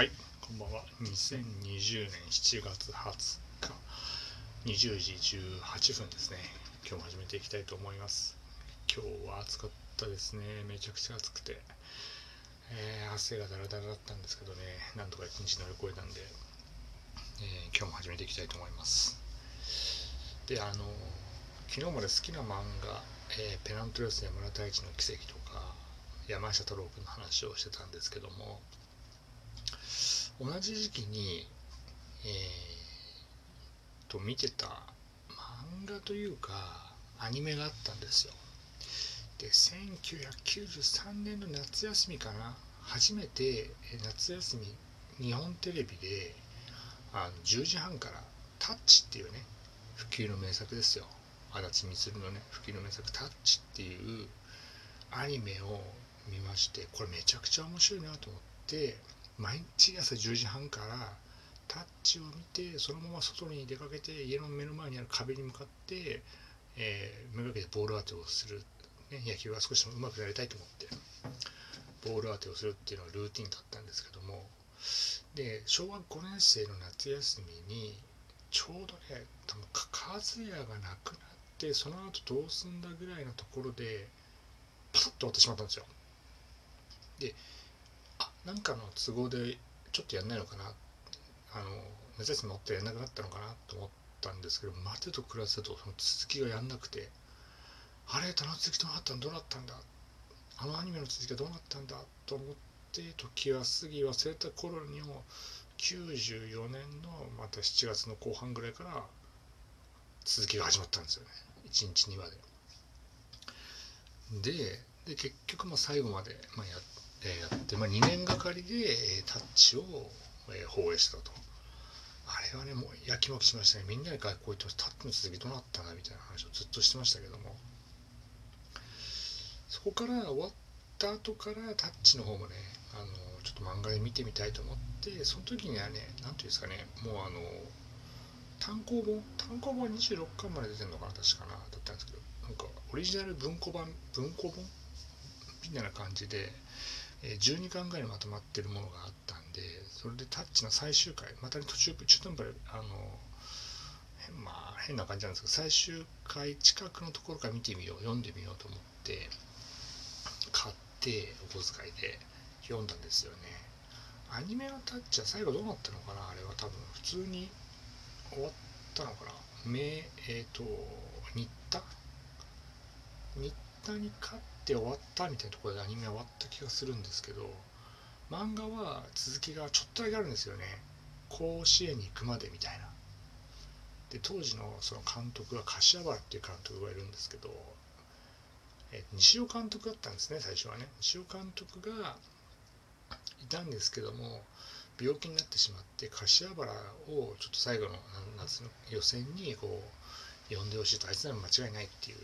はい、こんばんは。2020年7月20日、20時18分ですね。今日も始めていきたいと思います。今日は暑かったですね。めちゃくちゃ暑くて。えー汗がだらだらだったんですけどね、なんとか一日乗り越えたんで、えー今日も始めていきたいと思います。で、あの、昨日まで好きな漫画、えーペナントレース山田太一の奇跡とか、山下太郎君の話をしてたんですけども、同じ時期に、えー、と見てた漫画というかアニメがあったんですよ。で1993年の夏休みかな。初めて夏休み日本テレビであの10時半から「タッチ」っていうね普及の名作ですよ。足立みつるのね普及の名作「タッチ」っていうアニメを見ましてこれめちゃくちゃ面白いなと思って毎日朝10時半からタッチを見てそのまま外に出かけて家の目の前にある壁に向かって、えー、めがけてボール当てをする、ね、野球が少しでも上手くなりたいと思ってボール当てをするっていうのがルーティンだったんですけども。で小学5年生の夏休みにちょうどね多分か和也が亡くなってその後どうすんだぐらいのところでパタッと終わってしまったんですよ。でなんかの都合でちょっとやんないのかな。あの夏休み持ってやんなくなったのかなと思ったんですけど待てと暮らせとその続きがやんなくて。あれあの続きどうなったんどうなったんだ？あのアニメの続きがどうなったんだ？と思って時は過ぎ忘れた頃にも94年のまた7月の後半ぐらいから続きが始まったんですよね。1日2話で。でで結局まあ最後まで、まあ、やえーやって、まあ、2年がかりで、えータッチを、えー放映したと。あれはねもうやきもきしましたね。みんなで学校行ってタッチの続きどうなったんだみたいな話をずっとしてましたけども。そこから終わった後からタッチの方もねあのちょっと漫画で見てみたいと思ってその時にはね何ていうんですかねもうあの単行本単行本26巻まで出てるのかな確かなだったんですけどなんかオリジナル文庫版文庫本みたいな感じで、12巻ぐらいにまとまってるものがあったんでそれでタッチの最終回またね途中中途半端あのまあ変な感じなんですけど最終回近くのところから見てみよう読んでみようと思って買ってお小遣いで読んだんですよね。アニメのタッチは最後どうなったのかなあれは多分普通に終わったのかな。名えっ、と新田？新田に勝って終わったみたいなところでアニメ終わった気がするんですけど漫画は続きがちょっとだけあるんですよね。甲子園に行くまでみたいな。で当時のその監督が柏原っていう監督がいるんですけど、え西尾監督だったんですね最初はね。西尾監督がいたんですけども病気になってしまって柏原をちょっと最後の夏の予選にこう呼んでほしいとあいつなら間違いないっていう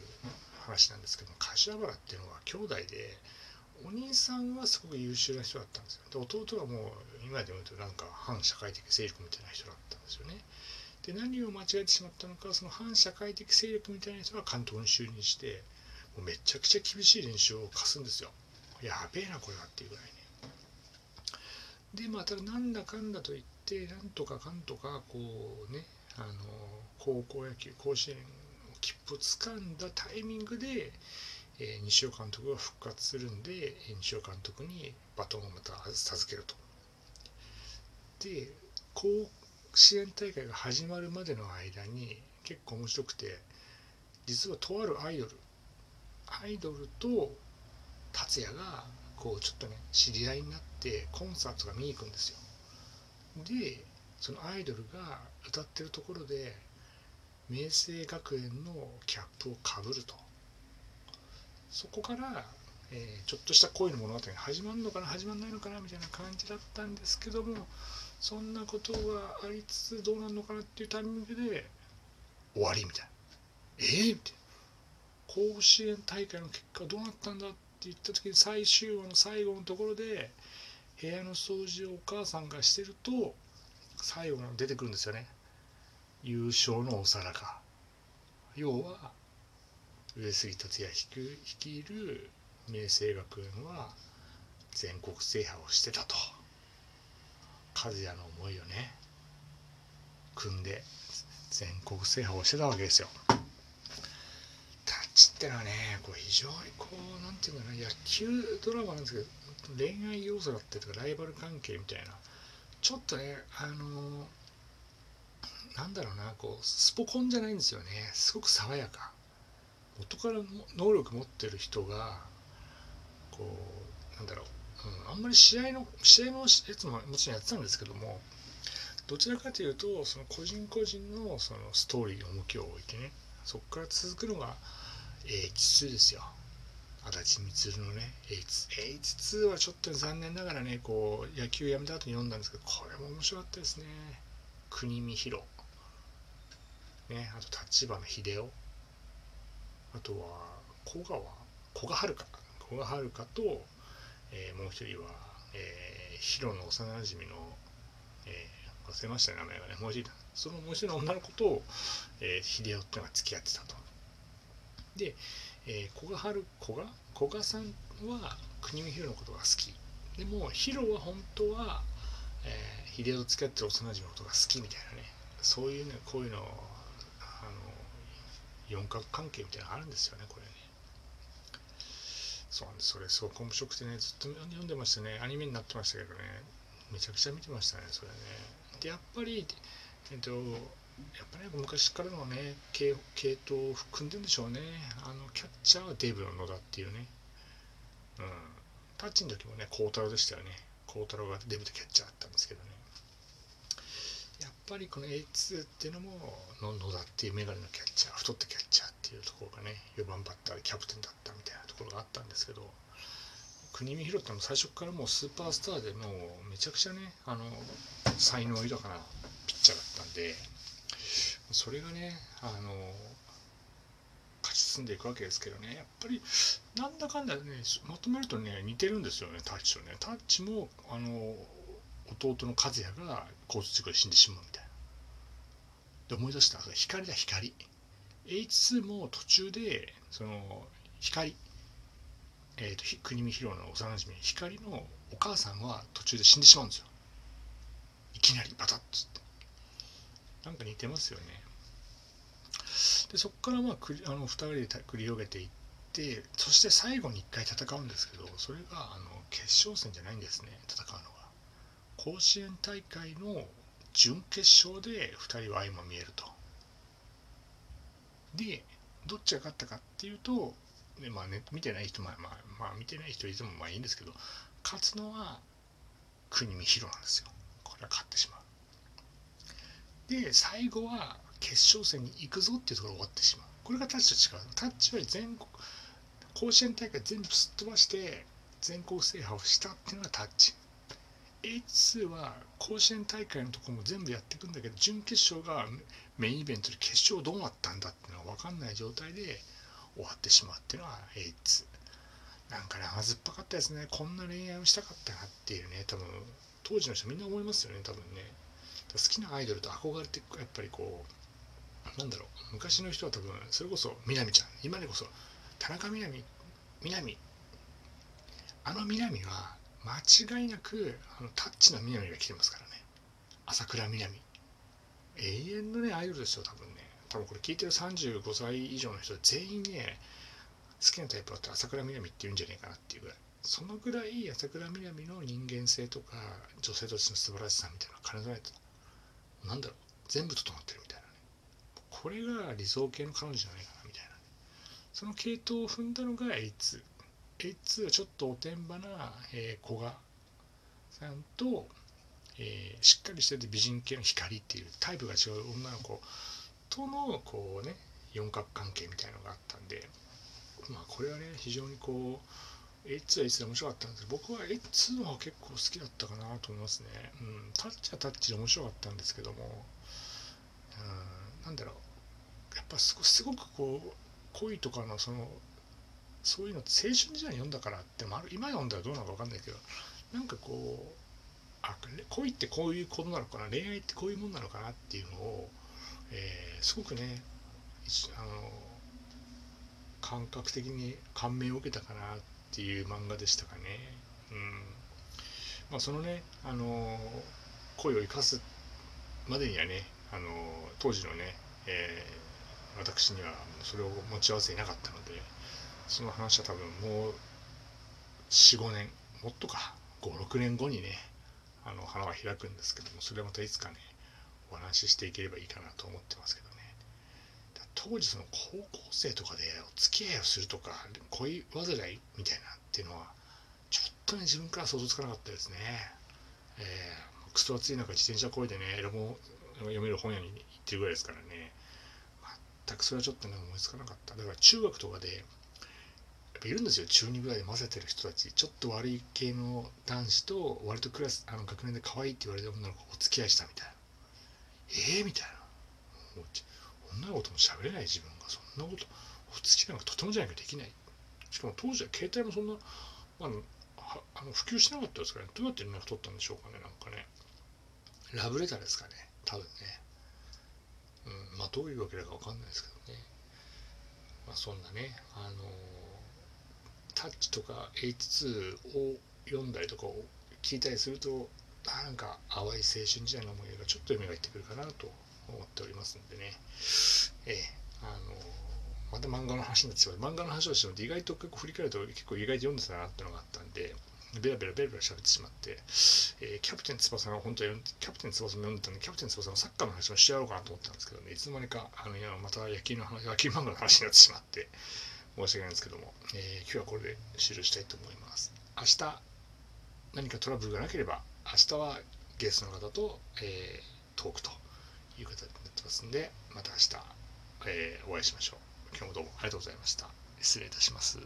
話なんですけど柏原っていうのは兄弟でお兄さんはすごく優秀な人だったんですよ。で弟はもう今でも言うとなんか反社会的勢力みたいな人だったんですよね。で何を間違えてしまったのかその反社会的勢力みたいな人が監督に就任してもうめちゃくちゃ厳しい練習を課すんですよ。やべえなこれはっていうぐらいねでまあただなんだかんだと言ってなんとかかんとかこうねあの高校野球甲子園切符をつかんだタイミングで、えー西尾監督が復活するんで西尾監督にバトンをまた授けると。で甲子園大会が始まるまでの間に結構面白くて実はとあるアイドルアイドルと達也がこうちょっとね知り合いになってコンサートが見に行くんですよ。でそのアイドルが歌ってるところで明星学園のキャップをかぶると。そこから、えーちょっとした恋の物語が始まるのかな始まらないのかなみたいな感じだったんですけどもそんなことがありつつどうなるのかなっていうタイミングで終わりみたいな。えー、みたいな。甲子園大会の結果どうなったんだって言った時に最終話の最後のところで部屋の掃除をお母さんがしてると最後の出てくるんですよね。優勝のお皿が要は上杉達也率いる明星学園は全国制覇をしてたと。和也の思いをね組んで全国制覇をしてたわけですよ。タッチってのはねこう非常にこうなんていうかな野球ドラマなんですけど恋愛要素だったりとかライバル関係みたいな。ちょっとねあのなんだろうなこうスポコンじゃないんですよね。すごく爽やか。元から能力持ってる人がこうなんだろう、うん、あんまり試合の試合のやつももちろんやってたんですけどもどちらかというとその個人個人のそのストーリーに重きを置いてねそこから続くのが H2 ですよ。足立光のね H2 H2 はちょっと残念ながらねこう野球やめた後に読んだんですけどこれも面白かったですね。国見弘ねあと立花秀夫。あとは古賀は古賀遥古賀遥と、えー、もう一人は、えー、ヒロの幼馴染の、えー、忘れましたね名前がね。もう一人そのもう一人の女の子と、えー、秀夫っていうのが付き合ってたと。で、えー、古賀春古賀古賀さんは国見ヒロのことが好き。でもヒロは本当は、えー、秀夫と付き合ってる幼馴染のことが好きみたいなね。そういうねこういうの四角関係みたいなのあるんですよねこれ。ねそうなんです。それすごく面白くてねずっと読んでましたね。アニメになってましたけどね。めちゃくちゃ見てましたねそれね。でやっぱりえっとやっぱね昔からのね系系統を含んでるんでしょうね。あのキャッチャーはデブの野田っていうね。うん。タッチの時もね孝太郎でしたよね。孝太郎がデブでキャッチャーだったんですけどね。ぱりこの A2 っていうのも野田っていうメガネのキャッチャー太ったキャッチャーっていうところがね4番バッターでキャプテンだったみたいなところがあったんですけど国見宏っても最初からもうスーパースターでもうめちゃくちゃねあの才能豊かなピッチャーだったんでそれがねあの勝ち進んでいくわけですけどねやっぱりなんだかんだねまとめるとね似てるんですよねタッチとね。タッチもあの弟の和也が交通事故で死んでしまうみたいな。で思い出した。光だ光。H2 も途中でその光。えーと、国見広の幼馴染光のお母さんは途中で死んでしまうんですよ。いきなりバタッつって。なんか似てますよね。でそこからまあくあの2人で繰り広げていってそして最後に1回戦うんですけどそれがあの決勝戦じゃないんですね。戦うのが。甲子園大会の準決勝で2人は相まみえると。でどっちが勝ったかっていうと、ねまあね、見てない人、まあまあ、まあ、見てない人いてもまあいいんですけど勝つのは国見弘なんですよ。これは勝ってしまう。で最後は決勝戦に行くぞっていうところが終わってしまう。これがタッチと違う。タッチは全国甲子園大会全部すっ飛ばして全国制覇をしたっていうのがタッチ。H2 は甲子園大会のとこも全部やっていくんだけど準決勝がメインイベントで決勝どうなったんだっていうのが分かんない状態で終わってしまうっていうのは H2 なんかね甘酸っぱかったですね。こんな恋愛をしたかったなっていうね。多分当時の人みんな思いますよね。多分ね。好きなアイドルと憧れてやっぱりこうなんだろう。昔の人は多分それこそみなみちゃん。今でこそ田中みなみみなみ。あのみなみは間違いなくあのタッチの南が来てますからね。朝倉南。永遠のねアイドルですよ多分ね。多分これ聞いてる35歳以上の人全員ね好きなタイプだったら朝倉南って言うんじゃねえかなっていうぐらい。そのぐらい朝倉南の人間性とか女性としての素晴らしさみたいなのが兼ね備えてなんだろう。全部整ってるみたいなね。これが理想系の彼女じゃないかなみたいな、ね、その系統を踏んだのが A2 A2 はちょっとおてんばな、えー、古賀さんと、えー、しっかりしてて美人系の光っていうタイプが違う女の子とのこうね四角関係みたいなのがあったんでまあこれはね非常にこう A2 は A2 で面白かったんですけど僕は A2 の方が結構好きだったかなと思いますね、うん、タッチはタッチで面白かったんですけども、うん、なんだろう。やっぱすすごくこう恋とかのそのそういうの青春時代に読んだからってもある今読んだらどうなのか分かんないけどなんかこうあ恋ってこういうことなのかな恋愛ってこういうもんなのかなっていうのを、えー、すごくねあの感覚的に感銘を受けたかなっていう漫画でしたかね。うんまあ、そのねあの声を生かすまでにはねあの当時のね、えー、私にはそれを持ち合わせていなかったのでその話は多分もう45年もっとか56年後にねあの花は開くんですけどもそれはまたいつかねお話ししていければいいかなと思ってますけどね。当時その高校生とかでお付き合いをするとか恋煩いみたいなっていうのはちょっとね自分から想像つかなかったですね。えー、クソ暑い中自転車こいでねエロ本読める本屋に行ってるぐらいですからね。全くそれはちょっとね思いつかなかった。だから中学とかでぱいるんですよ。中2ぐらいで混ぜてる人たち。ちょっと悪い系の男子と割とクラスあの学年で可愛いって言われた女の子お付き合いしたみたいな。ええー、みたいな。女の子とも喋れない。自分がそんなこと。お付き合いなんかとてもじゃないかできない。しかも当時は携帯もそんな、まあ、あの普及しなかったですからね。どうやって連絡取ったんでしょうかね。なんかね。ラブレターですかね。多分ね。うん。まあどういうわけだか分かんないですけどね。まあそんなね。あのタッチとか H2 を読んだりとかを聞いたりするとなんか淡い青春時代の思い出がちょっと蘇ってくるかなと思っておりますんでね、ええあのまた漫画の話になってしまう漫画の話をしても意外と結構振り返ると結構意外と読んでたなってのがあったんでベラベラベラベラ喋ってしまって、えー、キャプテン翼が本当はキャプテン翼も読んでたんでキャプテン翼のサッカーの話もしてやろうかなと思ったんですけどね。いつの間にかあのまた野球の話野球漫画の話になってしまって。申し訳ないんですけども、えー、今日はこれで終了したいと思います明日何かトラブルがなければ明日はゲストの方と、えー、トークという形になってますんで、また明日、えー、お会いしましょう。今日もどうもありがとうございました。失礼いたします。